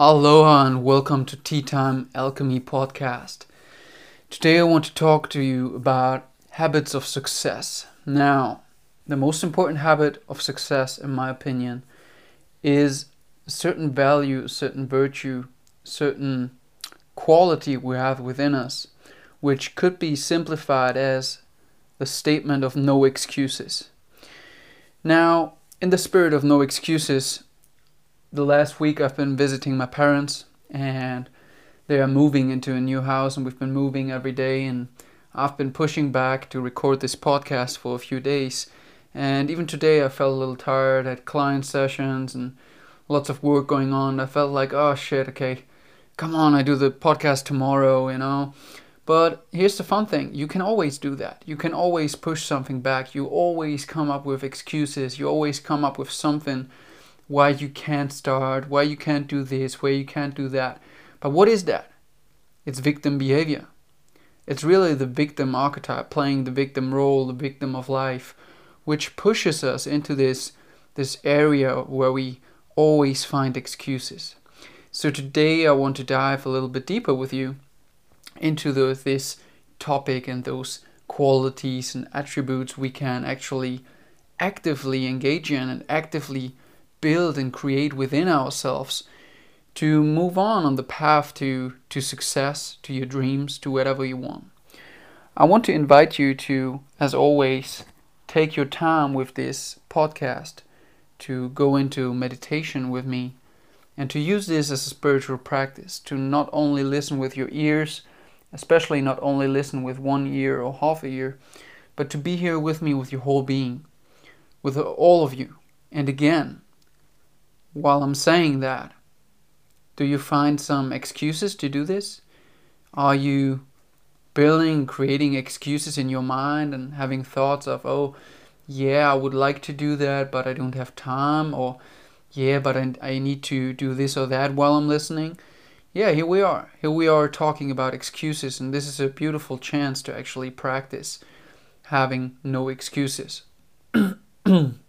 Aloha and welcome to Tea Time Alchemy Podcast. Today I want to talk to you about habits of success. Now, the most important habit of success, in my opinion, is a certain value, a certain virtue, certain quality we have within us, which could be simplified as the statement of no excuses. Now, in the spirit of no excuses, the last week I've been visiting my parents and they are moving into a new house and we've been moving every day and I've been pushing back to record this podcast for a few days. And even today I felt a little tired at client sessions and lots of work going on. I felt like oh shit okay come on I do the podcast tomorrow you know? But here's the fun thing you can always do that. You can always push something back. You always come up with excuses. You always come up with something why you can't start, why you can't do this, why you can't do that. But what is that? It's victim behavior. It's really the victim archetype, playing the victim role, the victim of life, which pushes us into this this area where we always find excuses. So today I want to dive a little bit deeper with you into the, this topic and those qualities and attributes we can actually actively engage in and actively build and create within ourselves to move on on the path to, to success, to your dreams, to whatever you want. I want to invite you to, as always, take your time with this podcast to go into meditation with me and to use this as a spiritual practice to not only listen with your ears, especially not only listen with one ear or half a ear, but to be here with me with your whole being, with all of you. And again, while I'm saying that, do you find some excuses to do this? Are you building, creating excuses in your mind and having thoughts of, oh, yeah, I would like to do that, but I don't have time, or yeah, but I, I need to do this or that while I'm listening? Yeah, here we are. Here we are talking about excuses, and this is a beautiful chance to actually practice having no excuses.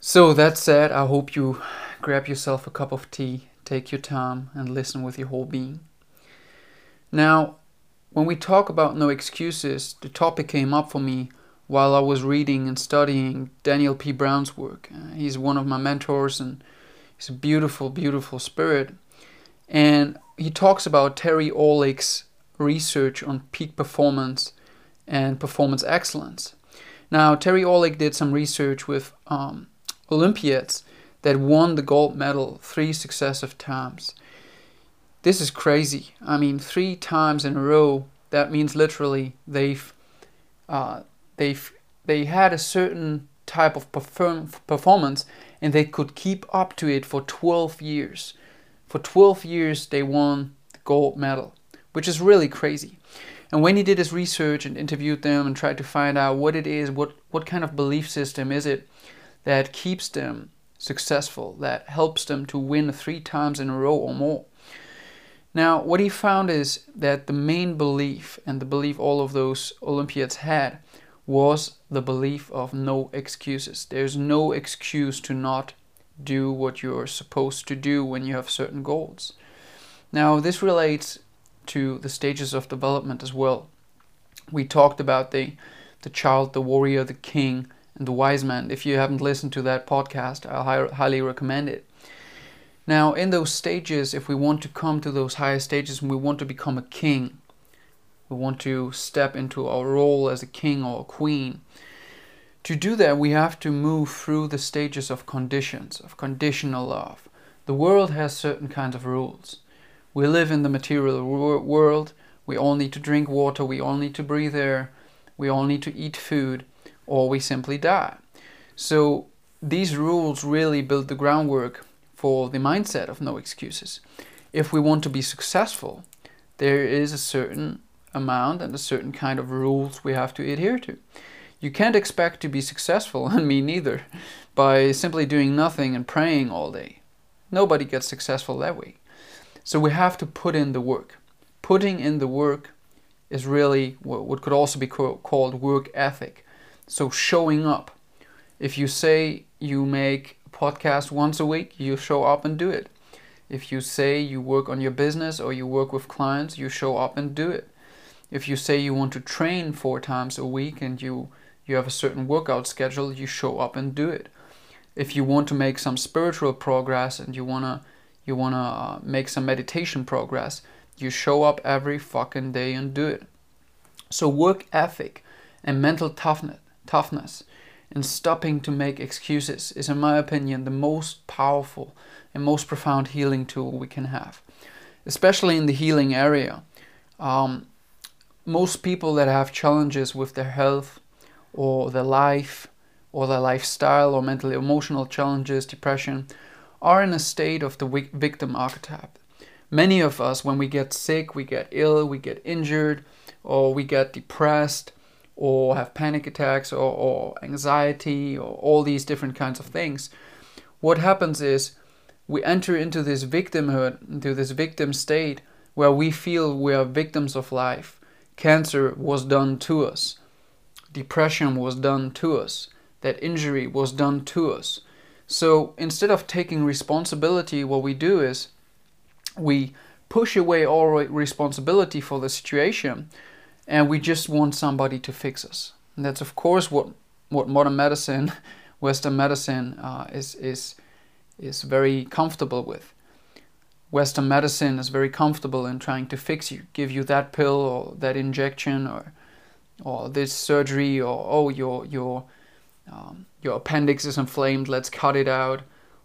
So that said, I hope you grab yourself a cup of tea, take your time, and listen with your whole being. Now, when we talk about no excuses, the topic came up for me while I was reading and studying Daniel P. Brown's work. Uh, he's one of my mentors and he's a beautiful, beautiful spirit. And he talks about Terry Orlick's research on peak performance and performance excellence. Now, Terry Orlick did some research with um, Olympiads that won the gold medal three successive times. This is crazy. I mean, three times in a row. That means literally they've uh, they've they had a certain type of perform- performance and they could keep up to it for 12 years. For 12 years they won the gold medal, which is really crazy. And when he did his research and interviewed them and tried to find out what it is, what what kind of belief system is it, that keeps them successful, that helps them to win three times in a row or more. Now, what he found is that the main belief, and the belief all of those Olympiads had, was the belief of no excuses. There's no excuse to not do what you're supposed to do when you have certain goals. Now, this relates to the stages of development as well. We talked about the, the child, the warrior, the king, the wise man. If you haven't listened to that podcast, I highly recommend it. Now, in those stages, if we want to come to those higher stages and we want to become a king, we want to step into our role as a king or a queen. To do that, we have to move through the stages of conditions, of conditional love. The world has certain kinds of rules. We live in the material world. We all need to drink water. We all need to breathe air. We all need to eat food or we simply die. So these rules really build the groundwork for the mindset of no excuses. If we want to be successful, there is a certain amount and a certain kind of rules we have to adhere to. You can't expect to be successful, and me neither, by simply doing nothing and praying all day. Nobody gets successful that way. So we have to put in the work. Putting in the work is really what could also be called work ethic. So showing up. If you say you make a podcast once a week, you show up and do it. If you say you work on your business or you work with clients, you show up and do it. If you say you want to train four times a week and you you have a certain workout schedule, you show up and do it. If you want to make some spiritual progress and you wanna you wanna uh, make some meditation progress, you show up every fucking day and do it. So work ethic and mental toughness, toughness and stopping to make excuses is, in my opinion, the most powerful and most profound healing tool we can have, especially in the healing area. Um, most people that have challenges with their health or their life or their lifestyle or mental emotional challenges, depression, are in a state of the victim archetype. Many of us, when we get sick, we get ill, we get injured, or we get depressed, or have panic attacks, or, or anxiety, or all these different kinds of things, what happens is we enter into this victimhood, into this victim state where we feel we are victims of life. Cancer was done to us, depression was done to us, that injury was done to us. So instead of taking responsibility, what we do is we push away all responsibility for the situation and we just want somebody to fix us. And that's of course what what modern medicine, Western medicine uh, is is is very comfortable with. Western medicine is very comfortable in trying to fix you, give you that pill or that injection or or this surgery or oh your your um, your appendix is inflamed. Let's cut it out.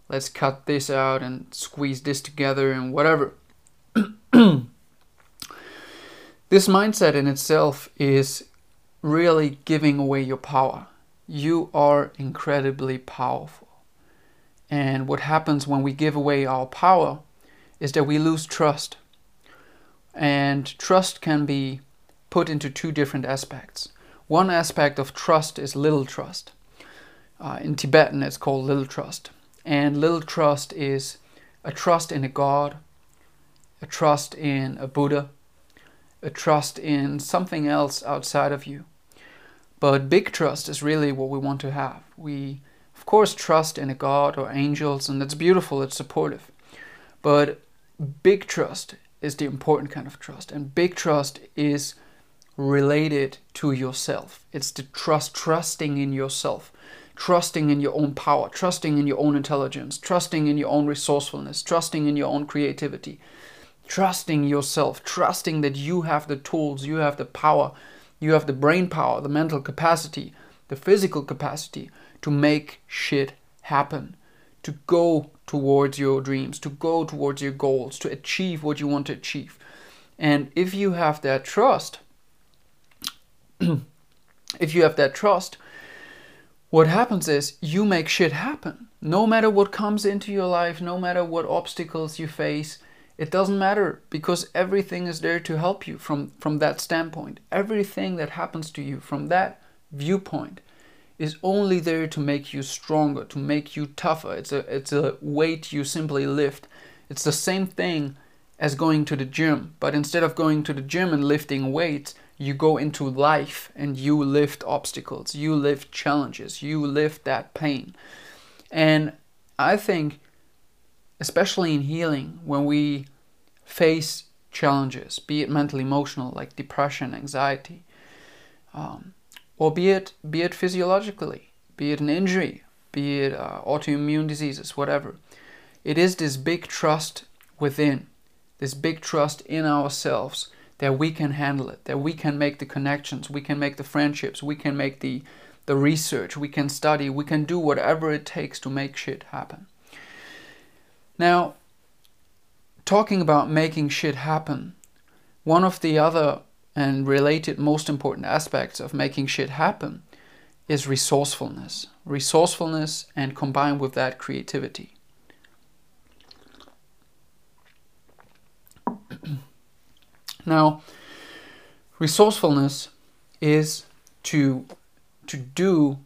Let's cut this out and squeeze this together and whatever. this mindset in itself is really giving away your power. You are incredibly powerful. And what happens when we give away our power is that we lose trust. And trust can be put into two different aspects. One aspect of trust is little trust. Uh, in Tibetan, it's called little trust. And little trust is a trust in a God, a trust in a Buddha, a trust in something else outside of you. But big trust is really what we want to have. We of course, trust in a God or angels, and that's beautiful, it's supportive. But big trust is the important kind of trust, and big trust is related to yourself. It's the trust, trusting in yourself, trusting in your own power, trusting in your own intelligence, trusting in your own resourcefulness, trusting in your own creativity, trusting yourself, trusting that you have the tools, you have the power, you have the brain power, the mental capacity, the physical capacity to make shit happen, to go towards your dreams, to go towards your goals, to achieve what you want to achieve. And if you have that trust, if you have that trust, what happens is you make shit happen. No matter what comes into your life, no matter what obstacles you face, it doesn't matter because everything is there to help you from, from that standpoint. Everything that happens to you from that viewpoint is only there to make you stronger, to make you tougher. It's a it's a weight you simply lift. It's the same thing as going to the gym, but instead of going to the gym and lifting weights, you go into life and you lift obstacles, you lift challenges, you lift that pain. And I think especially in healing when we face challenges, be it mental emotional like depression, anxiety, um, or be it be it physiologically, be it an injury, be it uh, autoimmune diseases, whatever. It is this big trust within, this big trust in ourselves that we can handle it, that we can make the connections, we can make the friendships, we can make the the research, we can study, we can do whatever it takes to make shit happen. Now, talking about making shit happen, one of the other and related most important aspects of making shit happen is resourcefulness. Resourcefulness and combined with that creativity. now, resourcefulness is to to do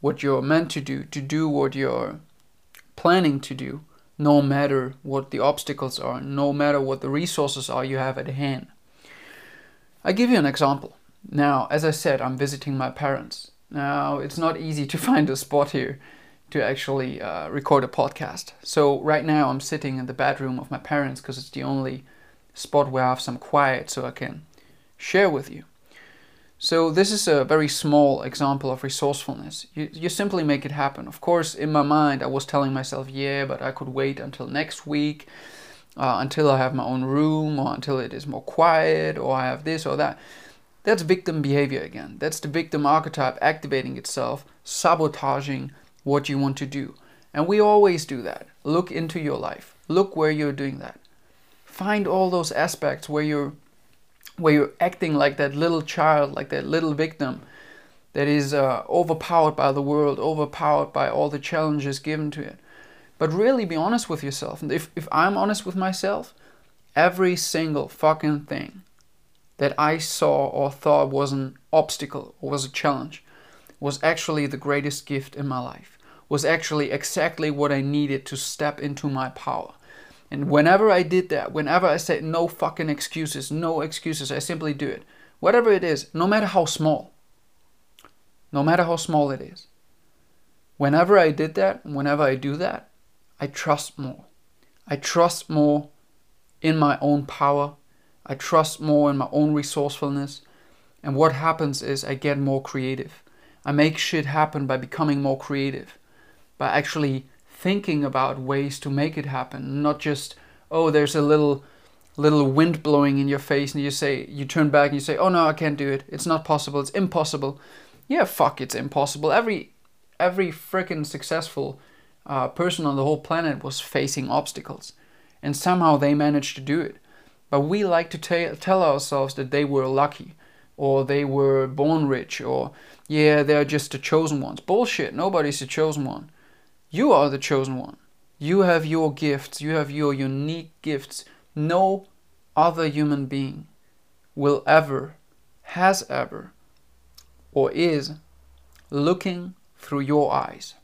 what you're meant to do, to do what you're planning to do, no matter what the obstacles are, no matter what the resources are you have at hand. I give you an example. Now, as I said, I'm visiting my parents. Now, it's not easy to find a spot here to actually uh, record a podcast. So right now I'm sitting in the bedroom of my parents because it's the only spot where I have some quiet so I can share with you. So this is a very small example of resourcefulness. You, you simply make it happen. Of course, in my mind, I was telling myself, yeah, but I could wait until next week, uh, until I have my own room, or until it is more quiet, or I have this or that. That's victim behavior again. That's the victim archetype activating itself, sabotaging what you want to do. And we always do that. Look into your life. Look where you're doing that. Find all those aspects where you're where you're acting like that little child, like that little victim that is uh, overpowered by the world, overpowered by all the challenges given to it. But really be honest with yourself. And if, if I'm honest with myself, every single fucking thing that I saw or thought was an obstacle or was a challenge was actually the greatest gift in my life, was actually exactly what I needed to step into my power. And whenever I did that, whenever I said no fucking excuses, no excuses, I simply do it. Whatever it is, no matter how small, no matter how small it is. Whenever I did that, whenever I do that, I trust more. I trust more in my own power. I trust more in my own resourcefulness. And what happens is I get more creative. I make shit happen by becoming more creative, by actually thinking about ways to make it happen, not just oh there's a little little wind blowing in your face and you say you turn back and you say oh no I can't do it. It's not possible. It's impossible. Yeah, fuck, it's impossible. Every every freaking successful uh, person on the whole planet was facing obstacles, and somehow they managed to do it. But we like to tell ourselves that they were lucky, or they were born rich, or yeah, they're just the chosen ones. Bullshit. Nobody's the chosen one. You are the chosen one. You have your gifts, you have your unique gifts. No other human being will ever, has ever, or is looking through your eyes.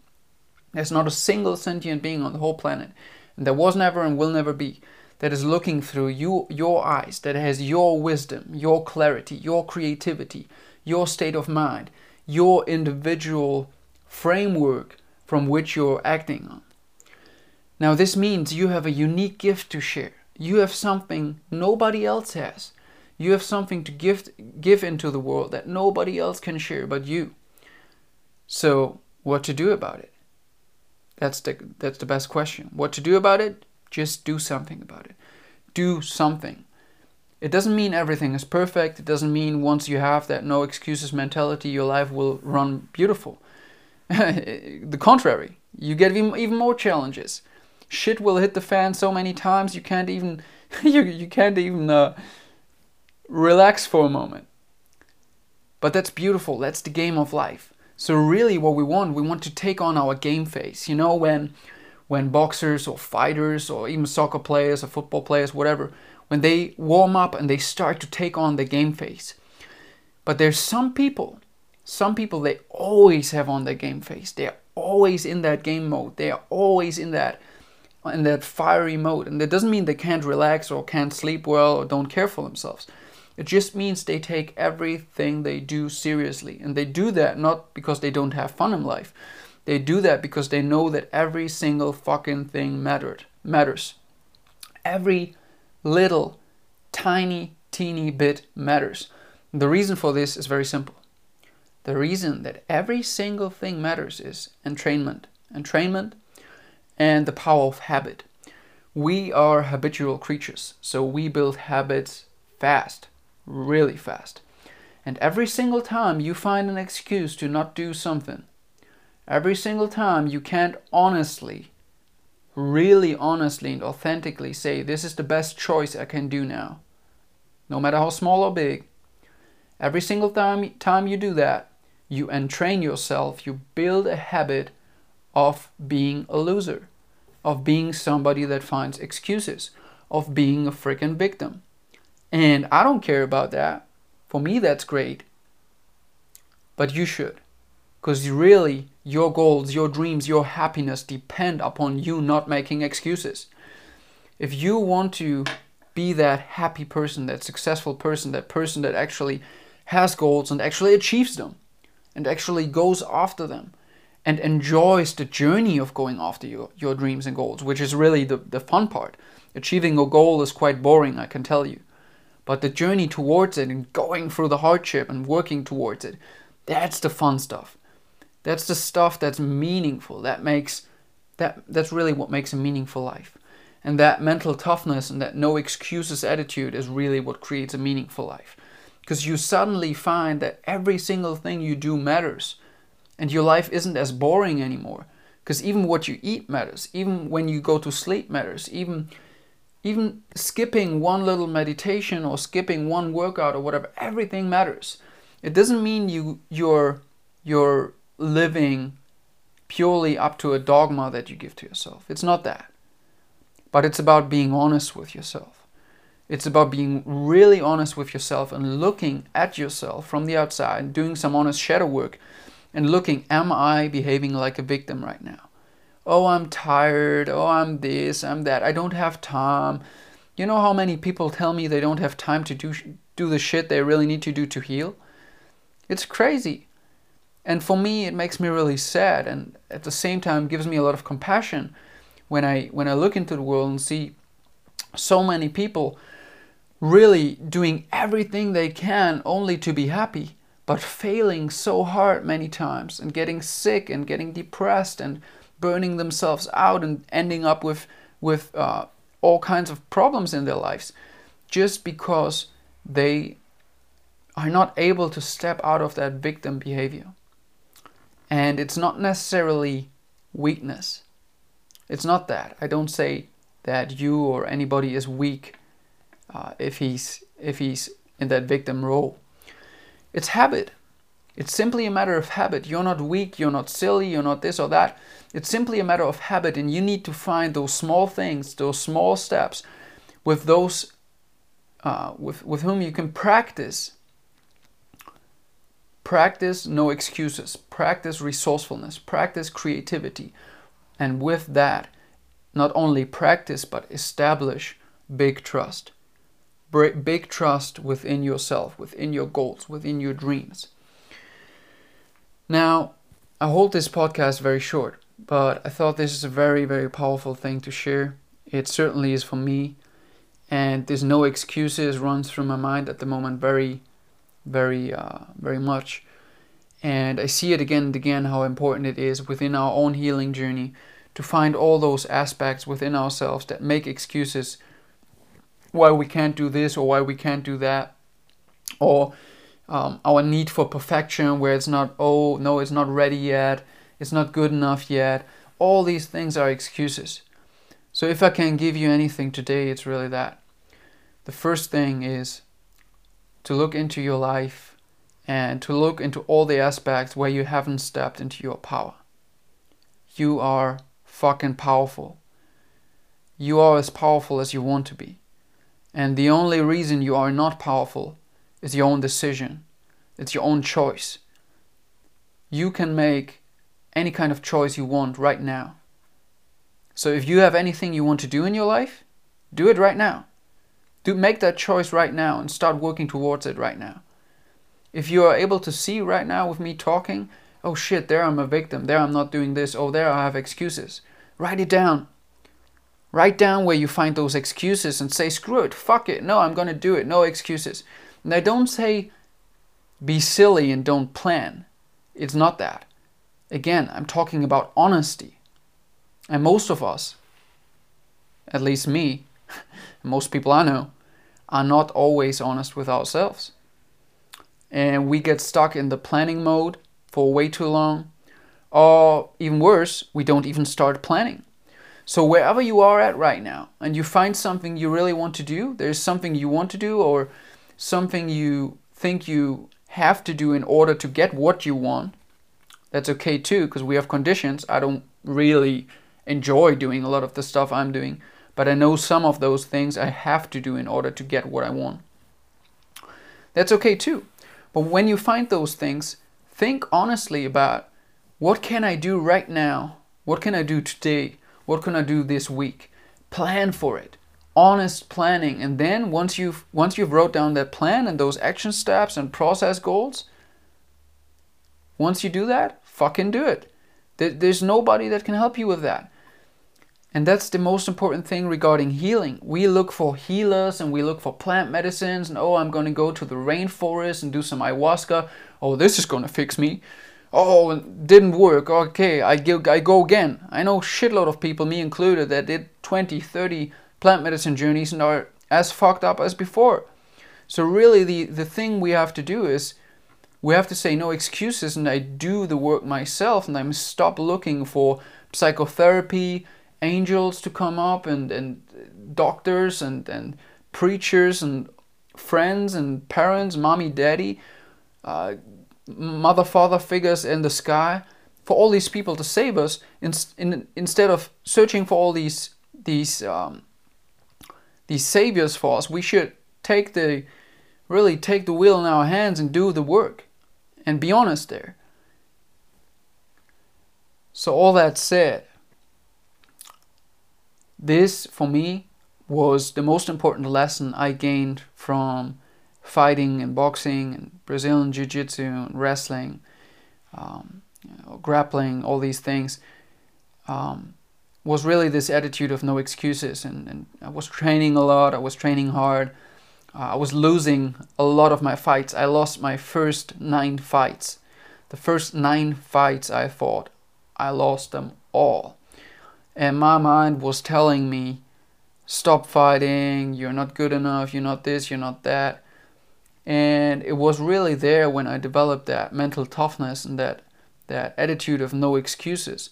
There's not a single sentient being on the whole planet, and there was never and will never be, that is looking through you, your eyes, that has your wisdom, your clarity, your creativity, your state of mind, your individual framework from which you're acting on. Now, this means you have a unique gift to share. You have something nobody else has. You have something to give, give into the world that nobody else can share but you. So, what to do about it? That's the, that's the best question. What to do about it? Just do something about it. Do something. It doesn't mean everything is perfect. It doesn't mean once you have that no excuses mentality, your life will run beautiful. the contrary, you get even more challenges. Shit will hit the fan so many times you can't even you you can't even uh, relax for a moment. But that's beautiful. That's the game of life. So really, what we want, we want to take on our game face. You know, when when boxers or fighters or even soccer players or football players, whatever, when they warm up and they start to take on the game face. But there's some people some people they always have on their game face. They're always in that game mode. They are always in that in that fiery mode. And that doesn't mean they can't relax or can't sleep well or don't care for themselves. It just means they take everything they do seriously. And they do that not because they don't have fun in life. They do that because they know that every single fucking thing mattered matters. Every little tiny teeny bit matters. The reason for this is very simple. The reason that every single thing matters is entrainment. Entrainment and the power of habit. We are habitual creatures, so we build habits fast, really fast. And every single time you find an excuse to not do something, every single time you can't honestly, really honestly and authentically say, This is the best choice I can do now, no matter how small or big, every single time, time you do that, you entrain yourself, you build a habit of being a loser, of being somebody that finds excuses, of being a freaking victim. And I don't care about that. For me, that's great. But you should. Because really, your goals, your dreams, your happiness depend upon you not making excuses. If you want to be that happy person, that successful person, that person that actually has goals and actually achieves them, and actually goes after them and enjoys the journey of going after your, your dreams and goals, which is really the, the fun part. Achieving a goal is quite boring, I can tell you. But the journey towards it and going through the hardship and working towards it, that's the fun stuff. That's the stuff that's meaningful. That makes that that's really what makes a meaningful life. And that mental toughness and that no excuses attitude is really what creates a meaningful life. Because you suddenly find that every single thing you do matters and your life isn't as boring anymore. Because even what you eat matters even when you go to sleep matters even even skipping one little meditation or skipping one workout or whatever everything matters. It doesn't mean you you're you're living purely up to a dogma that you give to yourself. It's not that. But it's about being honest with yourself it's about being really honest with yourself and looking at yourself from the outside and doing some honest shadow work and looking, am I behaving like a victim right now? Oh, I'm tired. Oh, I'm this, I'm that. I don't have time. You know how many people tell me they don't have time to do do the shit they really need to do to heal? It's crazy. And for me, it makes me really sad and at the same time gives me a lot of compassion when I when I look into the world and see so many people really doing everything they can only to be happy but failing so hard many times and getting sick and getting depressed and burning themselves out and ending up with with uh, all kinds of problems in their lives just because they are not able to step out of that victim behavior. And it's not necessarily weakness. It's not that. I don't say that you or anybody is weak uh, if he's if he's in that victim role. It's habit. It's simply a matter of habit. You're not weak, you're not silly, you're not this or that. It's simply a matter of habit, and you need to find those small things, those small steps with those uh, with, with whom you can practice. Practice no excuses, practice resourcefulness, practice creativity, and with that, not only practice but establish big trust big trust within yourself, within your goals, within your dreams. Now, I hold this podcast very short, but I thought this is a very, very powerful thing to share. It certainly is for me, and there's no excuses runs through my mind at the moment very, very, uh, very much. And I see it again and again how important it is within our own healing journey to find all those aspects within ourselves that make excuses why we can't do this or why we can't do that. Or um, our need for perfection where it's not oh no it's not ready yet. It's not good enough yet. All these things are excuses. So if i can give you anything today it's really that. The first thing is to look into your life and to look into all the aspects where you haven't stepped into your power. You are fucking powerful. You are as powerful as you want to be and the only reason you are not powerful is your own decision. It's your own choice. You can make any kind of choice you want right now. So if you have anything you want to do in your life, do it right now. Do make that choice right now and start working towards it right now. If you are able to see right now with me talking, oh shit, there I'm a victim, there I'm not doing this, oh there I have excuses. Write it down. Write down where you find those excuses and say, screw it, fuck it, no, I'm gonna do it, no excuses. Now, don't say be silly and don't plan. It's not that. Again, I'm talking about honesty. And most of us, at least me, most people I know, are not always honest with ourselves. And we get stuck in the planning mode for way too long. Or even worse, we don't even start planning. So wherever you are at right now and you find something you really want to do, there's something you want to do or something you think you have to do in order to get what you want, that's okay too because we have conditions. I don't really enjoy doing a lot of the stuff I'm doing, but I know some of those things I have to do in order to get what I want. That's okay too. But when you find those things, think honestly about what can I do right now? What can I do today what can I do this week? Plan for it. Honest planning. And then once you've once you've wrote down that plan and those action steps and process goals, once you do that, fucking do it. There's nobody that can help you with that. And that's the most important thing regarding healing. We look for healers and we look for plant medicines and oh, I'm going to go to the rainforest and do some ayahuasca. Oh, this is going to fix me. Oh, didn't work. Okay, I go, I go again. I know shitload of people, me included, that did 20, 30 plant medicine journeys and are as fucked up as before. So really the, the thing we have to do is we have to say no excuses and I do the work myself and i'm stop looking for psychotherapy, angels to come up and, and doctors and, and preachers and friends and parents, mommy, daddy, uh, mother, father figures in the sky, for all these people to save us, in, in, instead of searching for all these these um, these saviors for us, we should take the really take the wheel in our hands and do the work, and be honest there. So all that said, this, for me, was the most important lesson I gained from fighting and boxing and Brazilian Jiu Jitsu and wrestling, um, you know, grappling, all these things. Um, was really this attitude of no excuses and, and I was training a lot I was training hard. Uh, I was losing a lot of my fights. I lost my first nine fights. The first nine fights I fought I lost them all. And my mind was telling me, stop fighting, you're not good enough, you're not this, you're not that. And it was really there when I developed that mental toughness and that, that attitude of no excuses.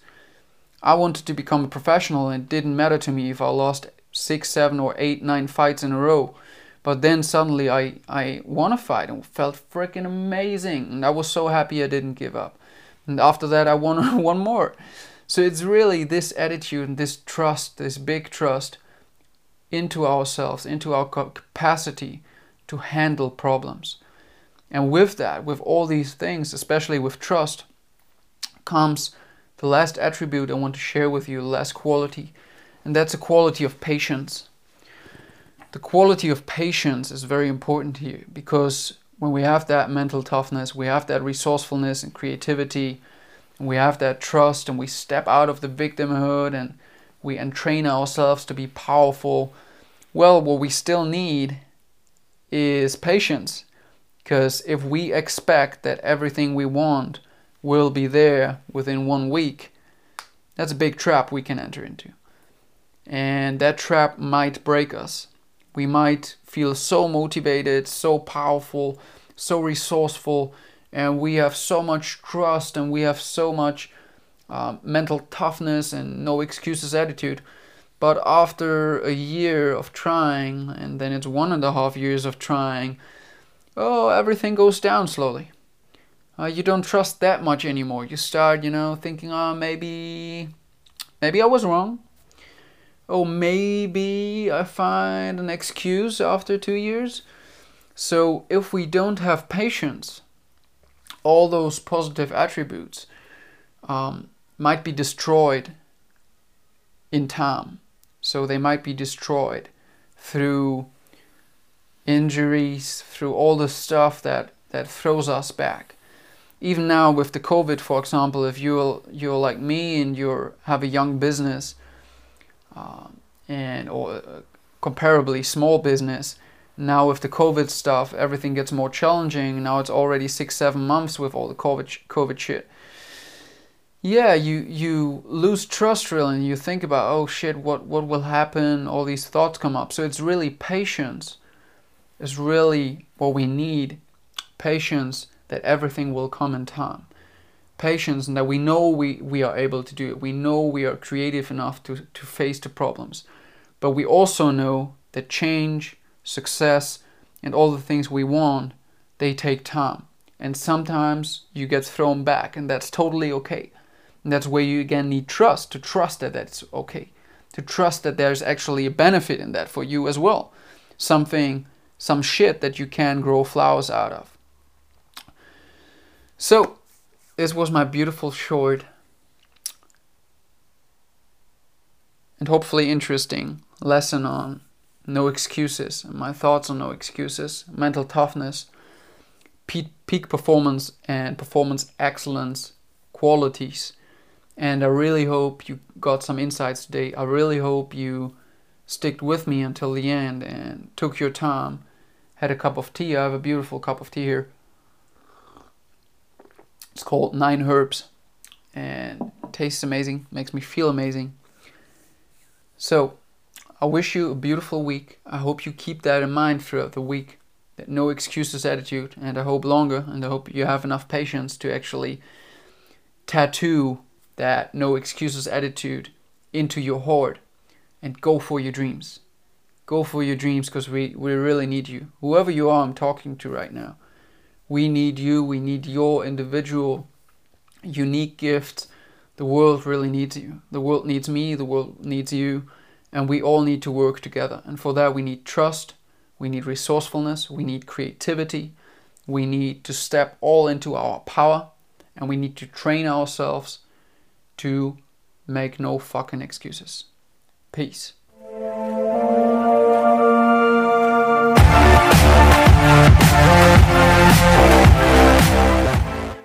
I wanted to become a professional and it didn't matter to me if I lost six, seven, or eight, nine fights in a row. But then suddenly I, I won a fight and felt freaking amazing. And I was so happy I didn't give up. And after that, I won one more. So it's really this attitude and this trust, this big trust into ourselves, into our capacity to handle problems. And with that, with all these things, especially with trust, comes the last attribute I want to share with you, the last quality, and that's a quality of patience. The quality of patience is very important here because when we have that mental toughness, we have that resourcefulness and creativity, and we have that trust and we step out of the victimhood and we entrain ourselves to be powerful, well, what we still need is patience. Because if we expect that everything we want will be there within one week, that's a big trap we can enter into. And that trap might break us. We might feel so motivated, so powerful, so resourceful and we have so much trust and we have so much uh, mental toughness and no excuses attitude. But after a year of trying, and then it's one and a half years of trying, oh, everything goes down slowly. Uh, you don't trust that much anymore. You start, you know, thinking, oh, maybe, maybe I was wrong. Oh, maybe I find an excuse after two years. So if we don't have patience, all those positive attributes um, might be destroyed in time. So they might be destroyed through injuries, through all the stuff that, that throws us back. Even now with the COVID, for example, if you're you're like me and you have a young business, um, and or a comparably small business, now with the COVID stuff, everything gets more challenging. Now it's already six, seven months with all the COVID, COVID shit. Yeah, you you lose trust really, and you think about oh shit, what what will happen? All these thoughts come up. So it's really patience. Is really what we need. Patience that everything will come in time. Patience and that we know we, we are able to do it. We know we are creative enough to, to face the problems. But we also know that change success, and all the things we want, they take time. And sometimes you get thrown back, and that's totally okay. And that's where you again need trust to trust that that's okay, to trust that there's actually a benefit in that for you as well. Something, some shit that you can grow flowers out of. So, this was my beautiful short and hopefully interesting lesson on no excuses. My thoughts on no excuses, mental toughness, peak, peak performance and performance excellence qualities, And I really hope you got some insights today. I really hope you sticked with me until the end and took your time, had a cup of tea. I have a beautiful cup of tea here. It's called Nine Herbs and tastes amazing, makes me feel amazing. So, I wish you a beautiful week. I hope you keep that in mind throughout the week. That no excuses attitude, and I hope longer, and I hope you have enough patience to actually tattoo that no excuses attitude into your heart and go for your dreams. Go for your dreams because we, we really need you. Whoever you are, I'm talking to right now. We need you. We need your individual, unique gift. The world really needs you. The world needs me. The world needs you and we all need to work together. And for that, we need trust, we need resourcefulness, we need creativity, we need to step all into our power, and we need to train ourselves to make no fucking excuses. Peace.